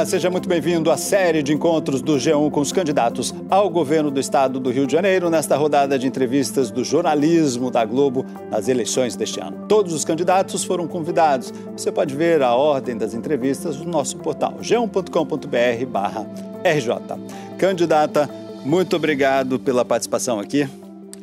Olá, seja muito bem-vindo à série de encontros do G1 com os candidatos ao governo do estado do Rio de Janeiro, nesta rodada de entrevistas do jornalismo da Globo nas eleições deste ano. Todos os candidatos foram convidados. Você pode ver a ordem das entrevistas no nosso portal g1.com.br/rj. Candidata, muito obrigado pela participação aqui.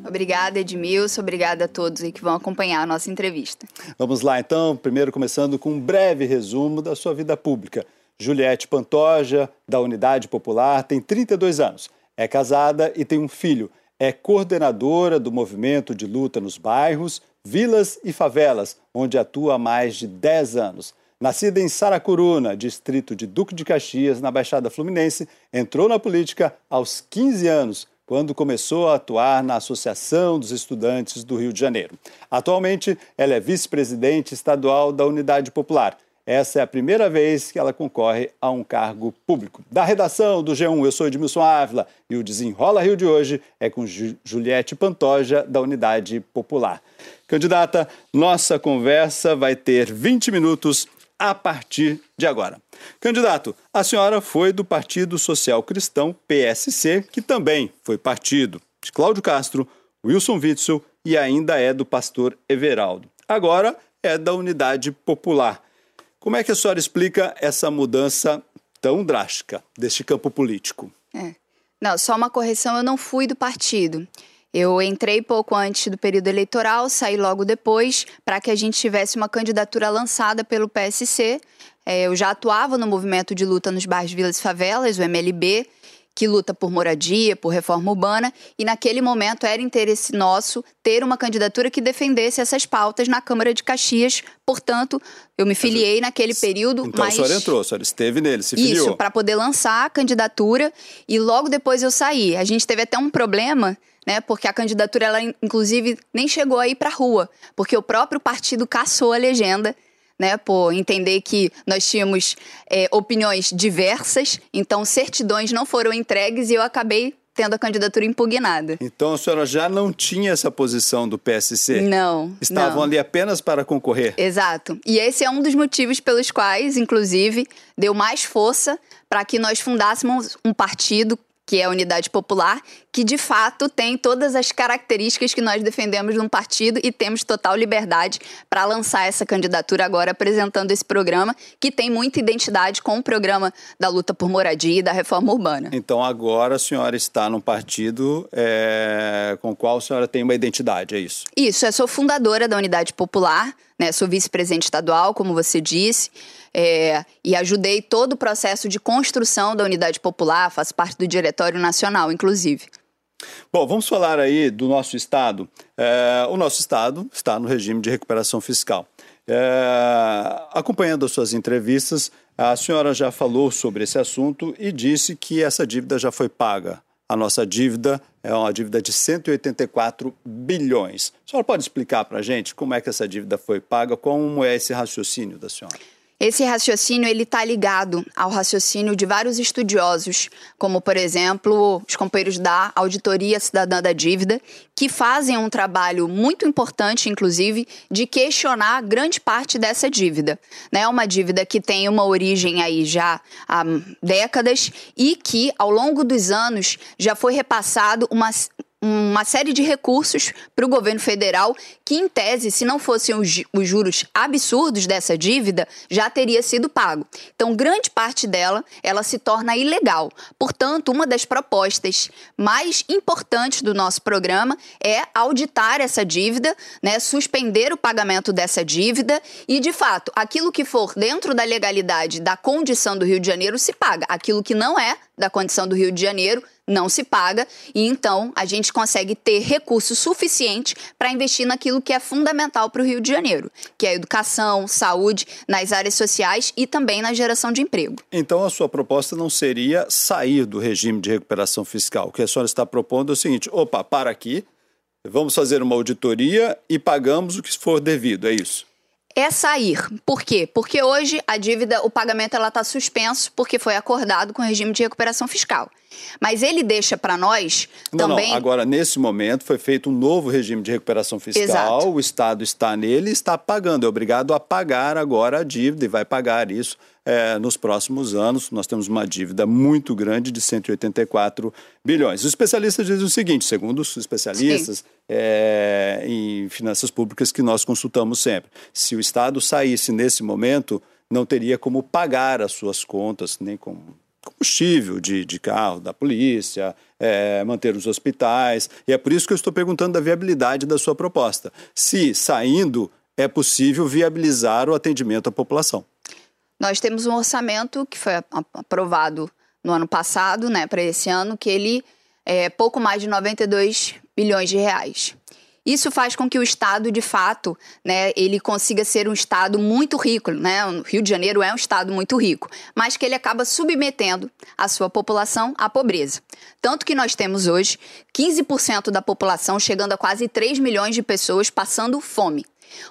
Obrigada, Edmilson. Obrigada a todos que vão acompanhar a nossa entrevista. Vamos lá, então. Primeiro, começando com um breve resumo da sua vida pública. Juliette Pantoja, da Unidade Popular, tem 32 anos. É casada e tem um filho. É coordenadora do movimento de luta nos bairros, vilas e favelas, onde atua há mais de 10 anos. Nascida em Saracuruna, distrito de Duque de Caxias, na Baixada Fluminense, entrou na política aos 15 anos, quando começou a atuar na Associação dos Estudantes do Rio de Janeiro. Atualmente, ela é vice-presidente estadual da Unidade Popular essa é a primeira vez que ela concorre a um cargo público. Da redação do G1, eu sou Edmilson Ávila e o Desenrola Rio de hoje é com Juliette Pantoja, da Unidade Popular. Candidata, nossa conversa vai ter 20 minutos a partir de agora. Candidato, a senhora foi do Partido Social Cristão, PSC, que também foi partido de Cláudio Castro, Wilson Witzel e ainda é do pastor Everaldo. Agora é da Unidade Popular. Como é que a senhora explica essa mudança tão drástica deste campo político? É. Não, só uma correção, eu não fui do partido. Eu entrei pouco antes do período eleitoral, saí logo depois, para que a gente tivesse uma candidatura lançada pelo PSC. É, eu já atuava no movimento de luta nos bairros, vilas e favelas, o MLB, que luta por moradia, por reforma urbana, e naquele momento era interesse nosso ter uma candidatura que defendesse essas pautas na Câmara de Caxias. Portanto, eu me filiei naquele período. Então mas... a senhora entrou, a senhora esteve nele, se filiou. Isso, para poder lançar a candidatura e logo depois eu saí. A gente teve até um problema né? Porque a candidatura, ela, inclusive, nem chegou aí para a rua, porque o próprio partido caçou a legenda né, por entender que nós tínhamos é, opiniões diversas, então certidões não foram entregues e eu acabei tendo a candidatura impugnada. Então a senhora já não tinha essa posição do PSC? Não. Estavam não. ali apenas para concorrer? Exato. E esse é um dos motivos pelos quais, inclusive, deu mais força para que nós fundássemos um partido que é a Unidade Popular, que de fato tem todas as características que nós defendemos num partido e temos total liberdade para lançar essa candidatura agora apresentando esse programa que tem muita identidade com o programa da luta por moradia e da reforma urbana. Então agora a senhora está num partido é, com o qual a senhora tem uma identidade, é isso? Isso, eu sou fundadora da Unidade Popular, né, sou vice-presidente estadual, como você disse é, e ajudei todo o processo de construção da unidade popular, faço parte do Diretório Nacional, inclusive. Bom, vamos falar aí do nosso Estado. É, o nosso Estado está no regime de recuperação fiscal. É, acompanhando as suas entrevistas, a senhora já falou sobre esse assunto e disse que essa dívida já foi paga. A nossa dívida é uma dívida de 184 bilhões. A senhora pode explicar para a gente como é que essa dívida foi paga? Como é esse raciocínio da senhora? Esse raciocínio ele está ligado ao raciocínio de vários estudiosos, como por exemplo os companheiros da Auditoria Cidadã da Dívida, que fazem um trabalho muito importante, inclusive, de questionar grande parte dessa dívida. É uma dívida que tem uma origem aí já há décadas e que ao longo dos anos já foi repassado uma, uma série de recursos para o governo federal que, em tese, se não fossem os, os, juros absurdos dessa dívida, já teria sido pago. Então, grande parte dela, ela se torna ilegal. Portanto, uma das propostas mais importantes do nosso programa é auditar essa dívida, né, suspender o pagamento dessa dívida e, de fato, aquilo que for dentro da legalidade da condição do Rio de Janeiro se paga. Aquilo que não é da condição do Rio de Janeiro não se paga e então a gente consegue ter recurso suficiente para investir naquilo que é fundamental para o Rio de Janeiro, que é educação, saúde, nas áreas sociais e também na geração de emprego. Então a sua proposta não seria sair do regime de recuperação fiscal. O que a senhora está propondo é o seguinte: opa, para aqui, vamos fazer uma auditoria e pagamos o que for devido, é isso? É sair. Por quê? Porque hoje a dívida, o pagamento ela está suspenso porque foi acordado com o regime de recuperação fiscal. Mas ele deixa para nós não, também. Não, agora, nesse momento, foi feito um novo regime de recuperação fiscal. Exato. O Estado está nele e está pagando. É obrigado a pagar agora a dívida e vai pagar isso é, nos próximos anos. Nós temos uma dívida muito grande de 184 bilhões. Os especialistas dizem o seguinte: segundo os especialistas é, em finanças públicas que nós consultamos sempre, se o Estado saísse nesse momento não teria como pagar as suas contas, nem com combustível de, de carro da polícia, é, manter os hospitais. E é por isso que eu estou perguntando da viabilidade da sua proposta. Se saindo, é possível viabilizar o atendimento à população. Nós temos um orçamento que foi aprovado no ano passado, né, para esse ano, que ele é pouco mais de 92 bilhões de reais. Isso faz com que o Estado, de fato, né, ele consiga ser um Estado muito rico. Né? O Rio de Janeiro é um Estado muito rico, mas que ele acaba submetendo a sua população à pobreza. Tanto que nós temos hoje 15% da população, chegando a quase 3 milhões de pessoas, passando fome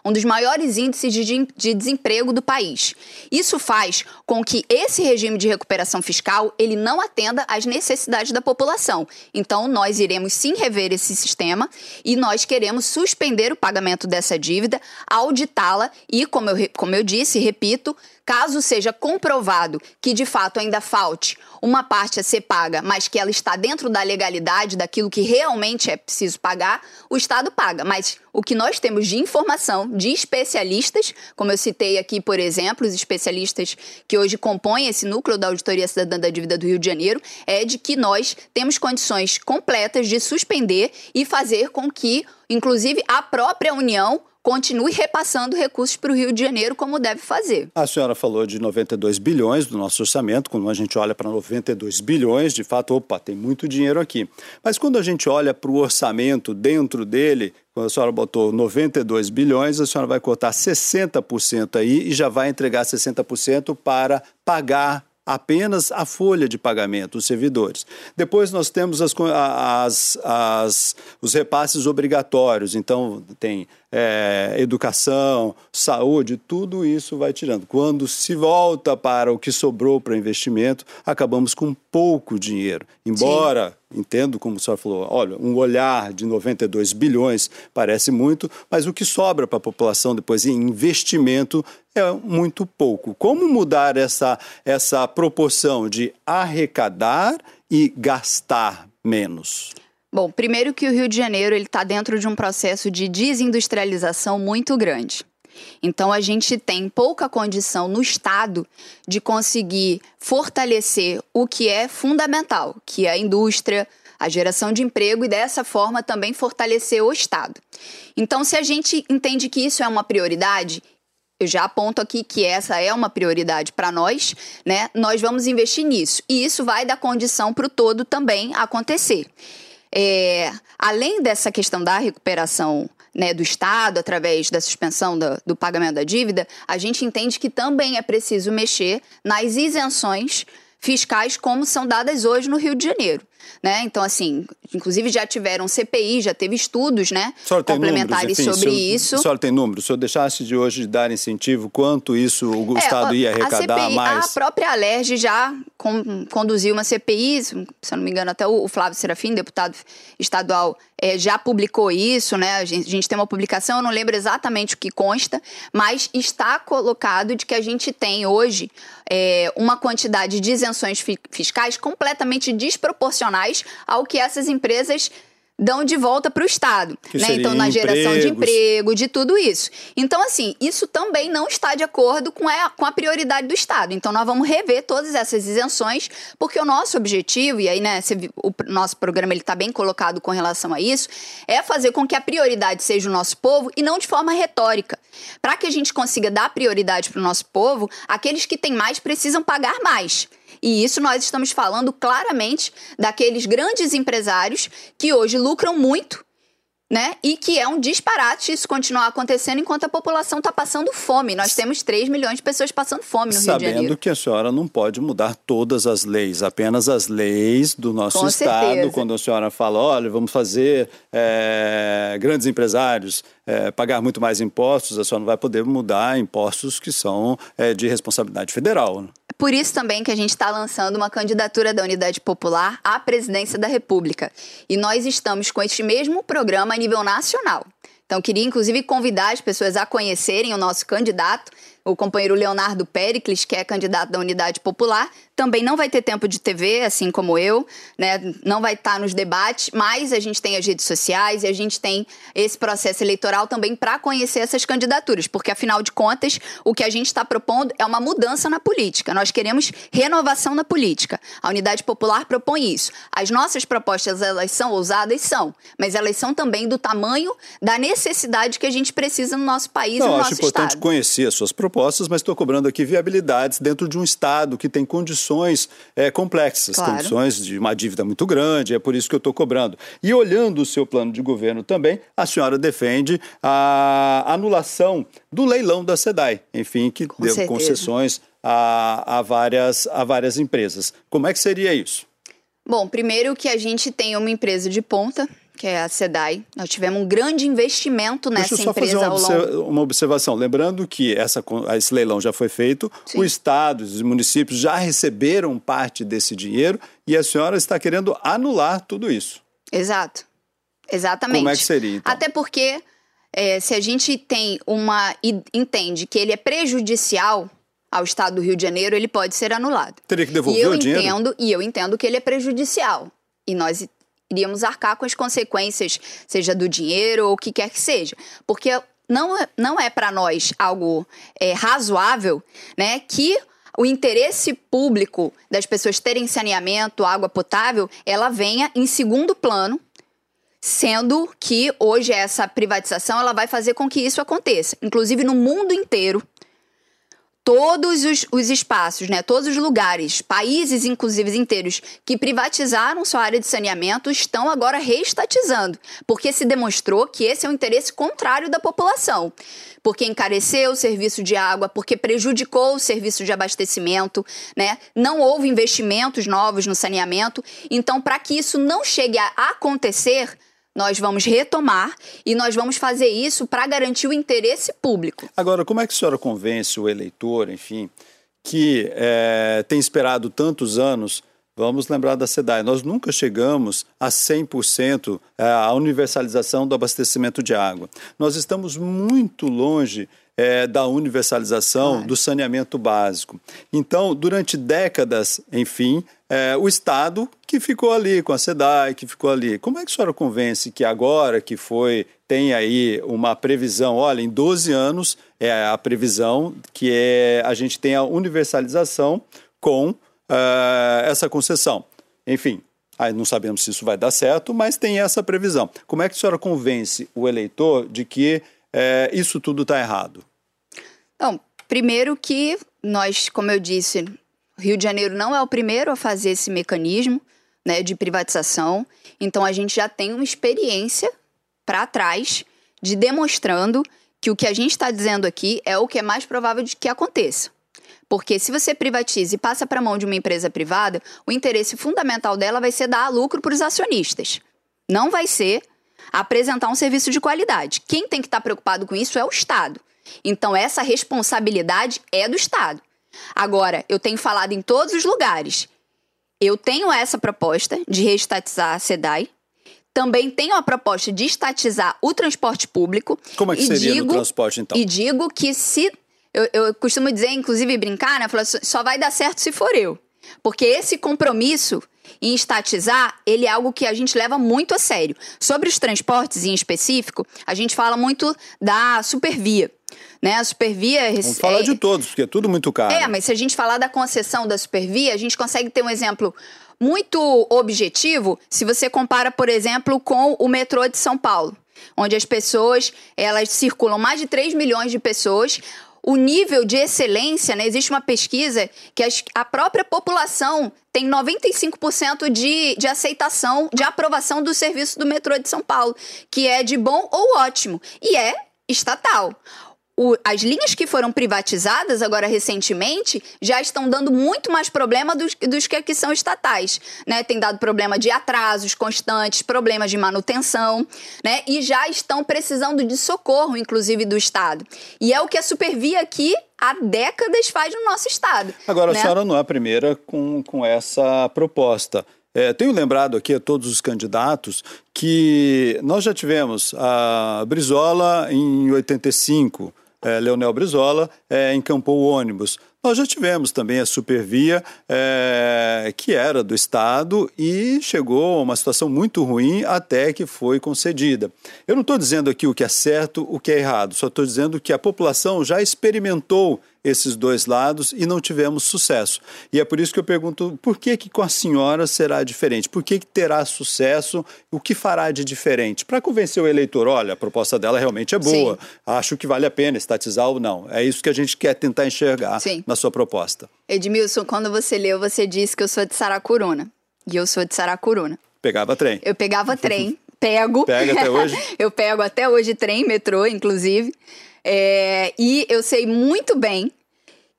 um dos maiores índices de, de desemprego do país. Isso faz com que esse regime de recuperação fiscal ele não atenda às necessidades da população. Então, nós iremos sim rever esse sistema e nós queremos suspender o pagamento dessa dívida, auditá-la e, como eu, como eu disse, repito, Caso seja comprovado que de fato ainda falte uma parte a ser paga, mas que ela está dentro da legalidade daquilo que realmente é preciso pagar, o Estado paga. Mas o que nós temos de informação de especialistas, como eu citei aqui, por exemplo, os especialistas que hoje compõem esse núcleo da Auditoria Cidadã da Dívida do Rio de Janeiro, é de que nós temos condições completas de suspender e fazer com que, inclusive, a própria União continue repassando recursos para o Rio de Janeiro como deve fazer. A senhora falou de 92 bilhões do nosso orçamento, quando a gente olha para 92 bilhões, de fato, opa, tem muito dinheiro aqui. Mas quando a gente olha para o orçamento dentro dele, quando a senhora botou 92 bilhões, a senhora vai cortar 60% aí e já vai entregar 60% para pagar apenas a folha de pagamento, os servidores. Depois nós temos as, as, as, os repasses obrigatórios, então tem é, educação, saúde, tudo isso vai tirando. Quando se volta para o que sobrou para investimento, acabamos com pouco dinheiro. Embora, Sim. entendo como o senhor falou, olha, um olhar de 92 bilhões parece muito, mas o que sobra para a população depois em investimento é muito pouco. Como mudar essa, essa proporção de arrecadar e gastar menos? Bom, primeiro que o Rio de Janeiro ele está dentro de um processo de desindustrialização muito grande. Então a gente tem pouca condição no Estado de conseguir fortalecer o que é fundamental, que é a indústria, a geração de emprego e dessa forma também fortalecer o Estado. Então, se a gente entende que isso é uma prioridade, eu já aponto aqui que essa é uma prioridade para nós, né? Nós vamos investir nisso. E isso vai dar condição para o todo também acontecer. É, além dessa questão da recuperação né, do Estado, através da suspensão do, do pagamento da dívida, a gente entende que também é preciso mexer nas isenções fiscais como são dadas hoje no Rio de Janeiro. Né? Então, assim, inclusive já tiveram CPI, já teve estudos né, complementares números, enfim, sobre senhor, isso. A senhora tem números? Se eu deixasse de hoje dar incentivo, quanto isso o é, Estado ia arrecadar a CPI, mais? A própria Alerj já com, conduziu uma CPI, se eu não me engano, até o, o Flávio Serafim, deputado estadual, é, já publicou isso, né? A gente, a gente, tem uma publicação, eu não lembro exatamente o que consta, mas está colocado de que a gente tem hoje é, uma quantidade de isenções fiscais completamente desproporcionais ao que essas empresas dão de volta para o Estado. Né? Então, na geração empregos. de emprego, de tudo isso. Então, assim, isso também não está de acordo com a, com a prioridade do Estado. Então, nós vamos rever todas essas isenções, porque o nosso objetivo, e aí, né, o nosso programa está bem colocado com relação a isso, é fazer com que a prioridade seja o nosso povo e não de forma retórica. Para que a gente consiga dar prioridade para o nosso povo, aqueles que têm mais precisam pagar mais. E isso nós estamos falando claramente daqueles grandes empresários que hoje lucram muito né? E que é um disparate isso continuar acontecendo enquanto a população está passando fome. Nós temos 3 milhões de pessoas passando fome no Sabendo Rio de Janeiro. Sabendo que a senhora não pode mudar todas as leis, apenas as leis do nosso Com Estado. Certeza. Quando a senhora fala, olha, vamos fazer é, grandes empresários é, pagar muito mais impostos, a senhora não vai poder mudar impostos que são é, de responsabilidade federal. Por isso também que a gente está lançando uma candidatura da Unidade Popular à presidência da República. E nós estamos com este mesmo programa a nível nacional. Então, queria inclusive convidar as pessoas a conhecerem o nosso candidato, o companheiro Leonardo Pericles, que é candidato da Unidade Popular, também não vai ter tempo de TV, assim como eu, né? Não vai estar nos debates, mas a gente tem as redes sociais e a gente tem esse processo eleitoral também para conhecer essas candidaturas, porque afinal de contas, o que a gente está propondo é uma mudança na política. Nós queremos renovação na política. A Unidade Popular propõe isso. As nossas propostas, elas são ousadas, são, mas elas são também do tamanho da necessidade que a gente precisa no nosso país não, e no nosso estado. Acho importante conhecer as suas propostas, mas estou cobrando aqui viabilidades dentro de um estado que tem condições condições é, complexas, claro. condições de uma dívida muito grande, é por isso que eu estou cobrando. E olhando o seu plano de governo também, a senhora defende a anulação do leilão da SEDAI, enfim, que Com deu certeza. concessões a, a, várias, a várias empresas. Como é que seria isso? Bom, primeiro que a gente tem uma empresa de ponta, que é a SEDAI. Nós tivemos um grande investimento nessa Deixa eu só empresa fazer uma, longo... uma observação. Lembrando que essa, esse leilão já foi feito, Sim. o Estado, os municípios já receberam parte desse dinheiro e a senhora está querendo anular tudo isso. Exato. Exatamente. Como é que seria, então? Até porque é, se a gente tem uma... entende que ele é prejudicial ao Estado do Rio de Janeiro, ele pode ser anulado. Teria que devolver e eu o dinheiro? Entendo, e eu entendo que ele é prejudicial. E nós iríamos arcar com as consequências, seja do dinheiro ou o que quer que seja. Porque não, é, não é para nós algo é, razoável né, que o interesse público das pessoas terem saneamento, água potável, ela venha em segundo plano, sendo que hoje essa privatização ela vai fazer com que isso aconteça. Inclusive no mundo inteiro, todos os, os, espaços, né, todos os lugares, países inclusive inteiros que privatizaram sua área de saneamento estão agora reestatizando, porque se demonstrou que esse é o interesse contrário da população. Porque encareceu o serviço de água, porque prejudicou o serviço de abastecimento, né? Não houve investimentos novos no saneamento. Então, para que isso não chegue a acontecer, nós vamos retomar e nós vamos fazer isso para garantir o interesse público. Agora, como é que a senhora convence o eleitor, enfim, que é, tem esperado tantos anos? Vamos lembrar da SEDAI, nós nunca chegamos a 100% é, a universalização do abastecimento de água. Nós estamos muito longe é, da universalização do saneamento básico. Então, durante décadas, enfim, é, o Estado que ficou ali com a SEDAI, que ficou ali. Como é que a senhora convence que agora que foi, tem aí uma previsão, olha, em 12 anos é a previsão que é, a gente tem a universalização com uh, essa concessão. Enfim, aí não sabemos se isso vai dar certo, mas tem essa previsão. Como é que a senhora convence o eleitor de que é, isso tudo está errado? Então, primeiro que nós, como eu disse, Rio de Janeiro não é o primeiro a fazer esse mecanismo né, de privatização, então a gente já tem uma experiência para trás de demonstrando que o que a gente está dizendo aqui é o que é mais provável de que aconteça. Porque se você privatiza e passa para a mão de uma empresa privada, o interesse fundamental dela vai ser dar lucro para os acionistas. Não vai ser apresentar um serviço de qualidade. Quem tem que estar tá preocupado com isso é o Estado. Então, essa responsabilidade é do Estado. Agora, eu tenho falado em todos os lugares. Eu tenho essa proposta de reestatizar a SEDAI. Também tenho a proposta de estatizar o transporte público. Como é que seria digo, no transporte, então? E digo que se. Eu, eu costumo dizer, inclusive brincar, né? Falar, só vai dar certo se for eu. Porque esse compromisso em estatizar, ele é algo que a gente leva muito a sério. Sobre os transportes em específico, a gente fala muito da supervia. Né? A Supervia. Vamos falar é, de todos, porque é tudo muito caro. É, mas se a gente falar da concessão da Supervia, a gente consegue ter um exemplo muito objetivo se você compara, por exemplo, com o metrô de São Paulo, onde as pessoas elas circulam mais de 3 milhões de pessoas. O nível de excelência, né? existe uma pesquisa que a própria população tem 95% de, de aceitação, de aprovação do serviço do metrô de São Paulo, que é de bom ou ótimo. E é estatal. O, as linhas que foram privatizadas agora recentemente já estão dando muito mais problema dos, dos que aqui são estatais, né? Tem dado problema de atrasos constantes, problemas de manutenção, né? E já estão precisando de socorro, inclusive do Estado. E é o que a Supervia aqui há décadas faz no nosso Estado. Agora, né? a senhora não é a primeira com, com essa proposta. É, tenho lembrado aqui a todos os candidatos que nós já tivemos a Brizola em 85, é, Leonel Brizola é, encampou o ônibus. Nós já tivemos também a Supervia, é, que era do Estado e chegou a uma situação muito ruim até que foi concedida. Eu não estou dizendo aqui o que é certo, o que é errado, só estou dizendo que a população já experimentou esses dois lados e não tivemos sucesso. E é por isso que eu pergunto por que, que com a senhora será diferente? Por que, que terá sucesso? O que fará de diferente? Para convencer o eleitor, olha, a proposta dela realmente é boa, Sim. acho que vale a pena estatizar ou não. É isso que a gente quer tentar enxergar Sim. na sua proposta. Edmilson, quando você leu, você disse que eu sou de Saracuruna. E eu sou de Saracuruna. Pegava trem. Eu pegava trem. Pego. Pega até hoje? eu pego até hoje trem, metrô, inclusive. É, e eu sei muito bem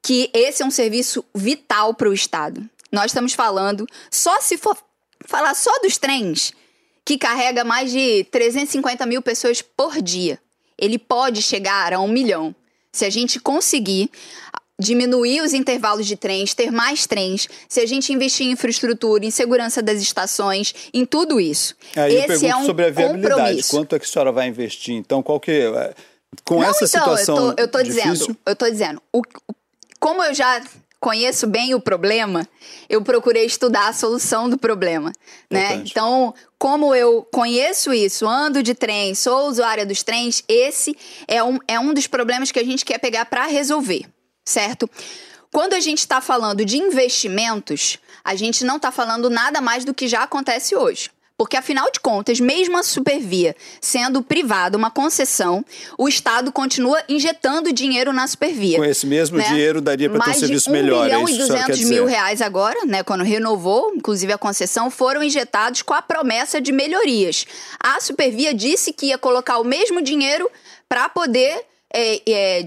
que esse é um serviço vital para o Estado. Nós estamos falando, só se for falar só dos trens, que carrega mais de 350 mil pessoas por dia. Ele pode chegar a um milhão. Se a gente conseguir diminuir os intervalos de trens, ter mais trens, se a gente investir em infraestrutura, em segurança das estações, em tudo isso. Aí Esse eu é um sobre a viabilidade. Compromisso. Quanto é que a senhora vai investir? Então, qual que é? Com Não, essa então, situação eu tô, eu tô difícil... dizendo, eu tô dizendo, o, como eu já conheço bem o problema, eu procurei estudar a solução do problema, né? Então, como eu conheço isso, ando de trem, sou usuária dos trens, esse é um, é um dos problemas que a gente quer pegar para resolver, certo? Quando a gente está falando de investimentos, a gente não está falando nada mais do que já acontece hoje. Porque, afinal de contas, mesmo a Supervia sendo privada, uma concessão, o Estado continua injetando dinheiro na Supervia. Com esse mesmo né? dinheiro daria para ter um serviço de 1 melhor. milhão é e 200 mil reais agora, né, quando renovou, inclusive a concessão, foram injetados com a promessa de melhorias. A Supervia disse que ia colocar o mesmo dinheiro para poder é, é,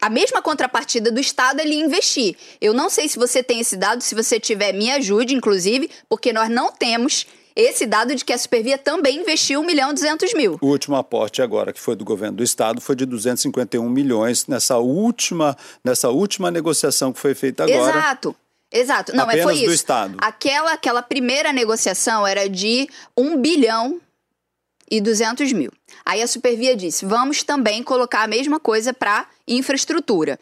a mesma contrapartida do Estado ele investir. Eu não sei se você tem esse dado, se você tiver, me ajude, inclusive, porque nós não temos esse dado de que a Supervia também investiu 1 milhão e 200 mil. O último aporte agora, que foi do governo do estado, foi de 251 milhões nessa última, nessa última negociação que foi feita agora. Exato. Exato. Não, Apenas mas foi do isso. Estado. Aquela, aquela primeira negociação era de 1 bilhão e 200 mil. Aí a Supervia disse: vamos também colocar a mesma coisa para infraestrutura.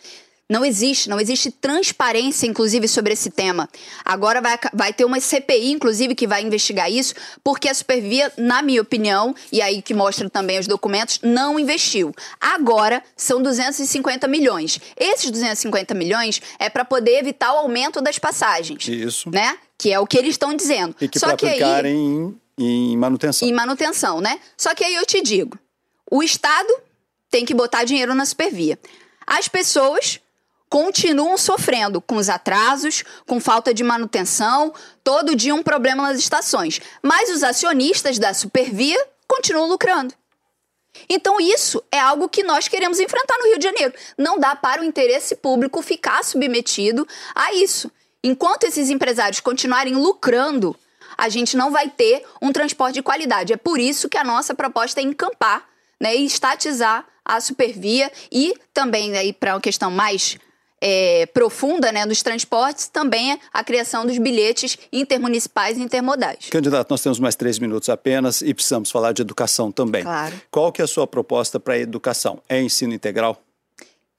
Não existe, não existe transparência, inclusive, sobre esse tema. Agora vai, vai ter uma CPI, inclusive, que vai investigar isso, porque a Supervia, na minha opinião, e aí que mostra também os documentos, não investiu. Agora são 250 milhões. Esses 250 milhões é para poder evitar o aumento das passagens. Isso. Né? Que é o que eles estão dizendo. E que para aplicar aí, em, em manutenção. Em manutenção, né? Só que aí eu te digo, o Estado tem que botar dinheiro na Supervia. As pessoas continuam sofrendo com os atrasos, com falta de manutenção, todo dia um problema nas estações. Mas os acionistas da Supervia continuam lucrando. Então, isso é algo que nós queremos enfrentar no Rio de Janeiro. Não dá para o interesse público ficar submetido a isso. Enquanto esses empresários continuarem lucrando, a gente não vai ter um transporte de qualidade. É por isso que a nossa proposta é encampar né, e estatizar a supervia e também aí para uma questão mais é, profunda né, dos transportes, também a criação dos bilhetes intermunicipais e intermodais. Candidato, nós temos mais três minutos apenas e precisamos falar de educação também. Claro. Qual que é a sua proposta para a educação? É ensino integral?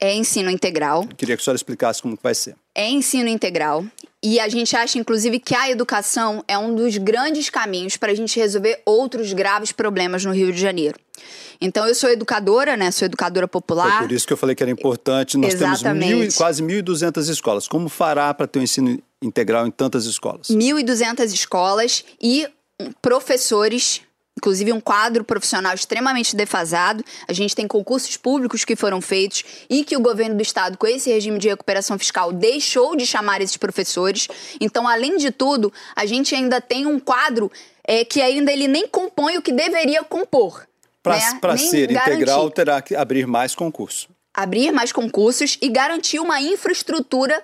É ensino integral. Queria que a senhora explicasse como vai ser. É ensino integral. E a gente acha, inclusive, que a educação é um dos grandes caminhos para a gente resolver outros graves problemas no Rio de Janeiro. Então, eu sou educadora, né? Sou educadora popular. Foi por isso que eu falei que era importante. Nós Exatamente. temos mil, quase 1.200 escolas. Como fará para ter um ensino integral em tantas escolas? 1.200 escolas e professores inclusive um quadro profissional extremamente defasado. A gente tem concursos públicos que foram feitos e que o governo do estado, com esse regime de recuperação fiscal, deixou de chamar esses professores. Então, além de tudo, a gente ainda tem um quadro é, que ainda ele nem compõe o que deveria compor. Para né? ser garantir. integral, terá que abrir mais concurso. abrir mais concursos e garantir uma infraestrutura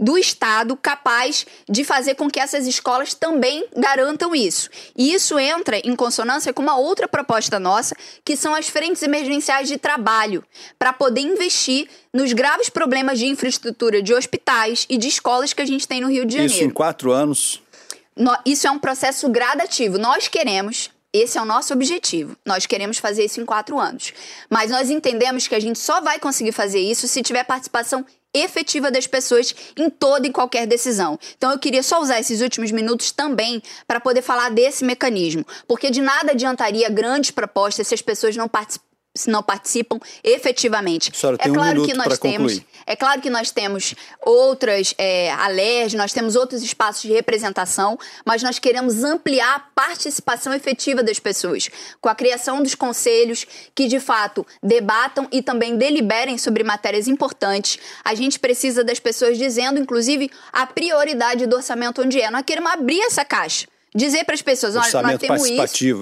do Estado capaz de fazer com que essas escolas também garantam isso. E isso entra em consonância com uma outra proposta nossa, que são as frentes emergenciais de trabalho, para poder investir nos graves problemas de infraestrutura de hospitais e de escolas que a gente tem no Rio de Janeiro. Isso em quatro anos? Isso é um processo gradativo. Nós queremos esse é o nosso objetivo. Nós queremos fazer isso em quatro anos. Mas nós entendemos que a gente só vai conseguir fazer isso se tiver participação efetiva das pessoas em toda e qualquer decisão. Então eu queria só usar esses últimos minutos também para poder falar desse mecanismo, porque de nada adiantaria grandes propostas se as pessoas não participam não participam efetivamente. é claro um que nós temos, concluir. é claro que nós temos outras é, alerges, nós temos outros espaços de representação, mas nós queremos ampliar a participação efetiva das pessoas, com a criação dos conselhos que de fato debatam e também deliberem sobre matérias importantes. A gente precisa das pessoas dizendo, inclusive, a prioridade do orçamento onde é. Nós queremos abrir essa caixa dizer para as pessoas, olha, nós temos isso.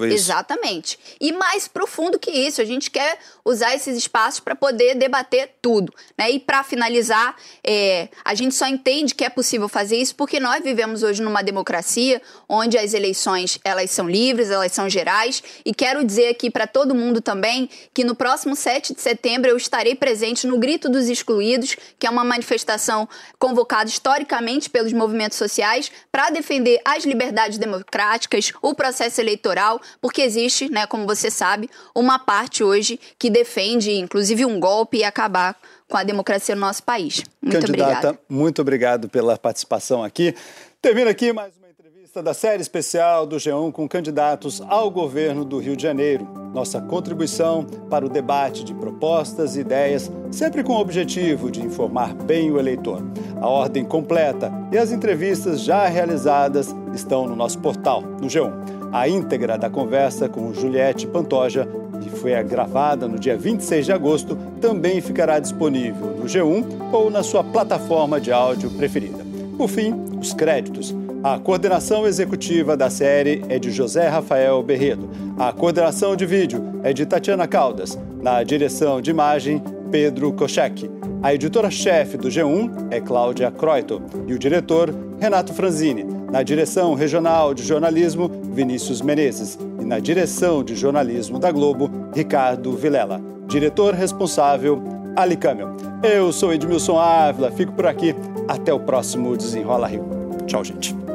isso. Exatamente. E mais profundo que isso, a gente quer usar esses espaços para poder debater tudo. Né? E para finalizar, é, a gente só entende que é possível fazer isso porque nós vivemos hoje numa democracia onde as eleições elas são livres, elas são gerais. E quero dizer aqui para todo mundo também que no próximo 7 de setembro eu estarei presente no Grito dos Excluídos, que é uma manifestação convocada historicamente pelos movimentos sociais para defender as liberdades democráticas democráticas, o processo eleitoral, porque existe, né, como você sabe, uma parte hoje que defende, inclusive, um golpe e acabar com a democracia no nosso país. Muito Candidata, obrigada. muito obrigado pela participação aqui. Termina aqui mais entrevista da série especial do G1 com candidatos ao governo do Rio de Janeiro. Nossa contribuição para o debate de propostas e ideias, sempre com o objetivo de informar bem o eleitor. A ordem completa e as entrevistas já realizadas estão no nosso portal, no G1. A íntegra da conversa com Juliette Pantoja, que foi gravada no dia 26 de agosto, também ficará disponível no G1 ou na sua plataforma de áudio preferida. Por fim, os créditos. A coordenação executiva da série é de José Rafael Berredo. A coordenação de vídeo é de Tatiana Caldas. Na direção de imagem, Pedro Kochek. A editora-chefe do G1 é Cláudia Croito e o diretor, Renato Franzini. Na direção regional de jornalismo, Vinícius Menezes. E na direção de jornalismo da Globo, Ricardo Vilela. Diretor responsável, Ali Camel. Eu sou Edmilson Ávila, fico por aqui. Até o próximo Desenrola Rio. Tchau, gente.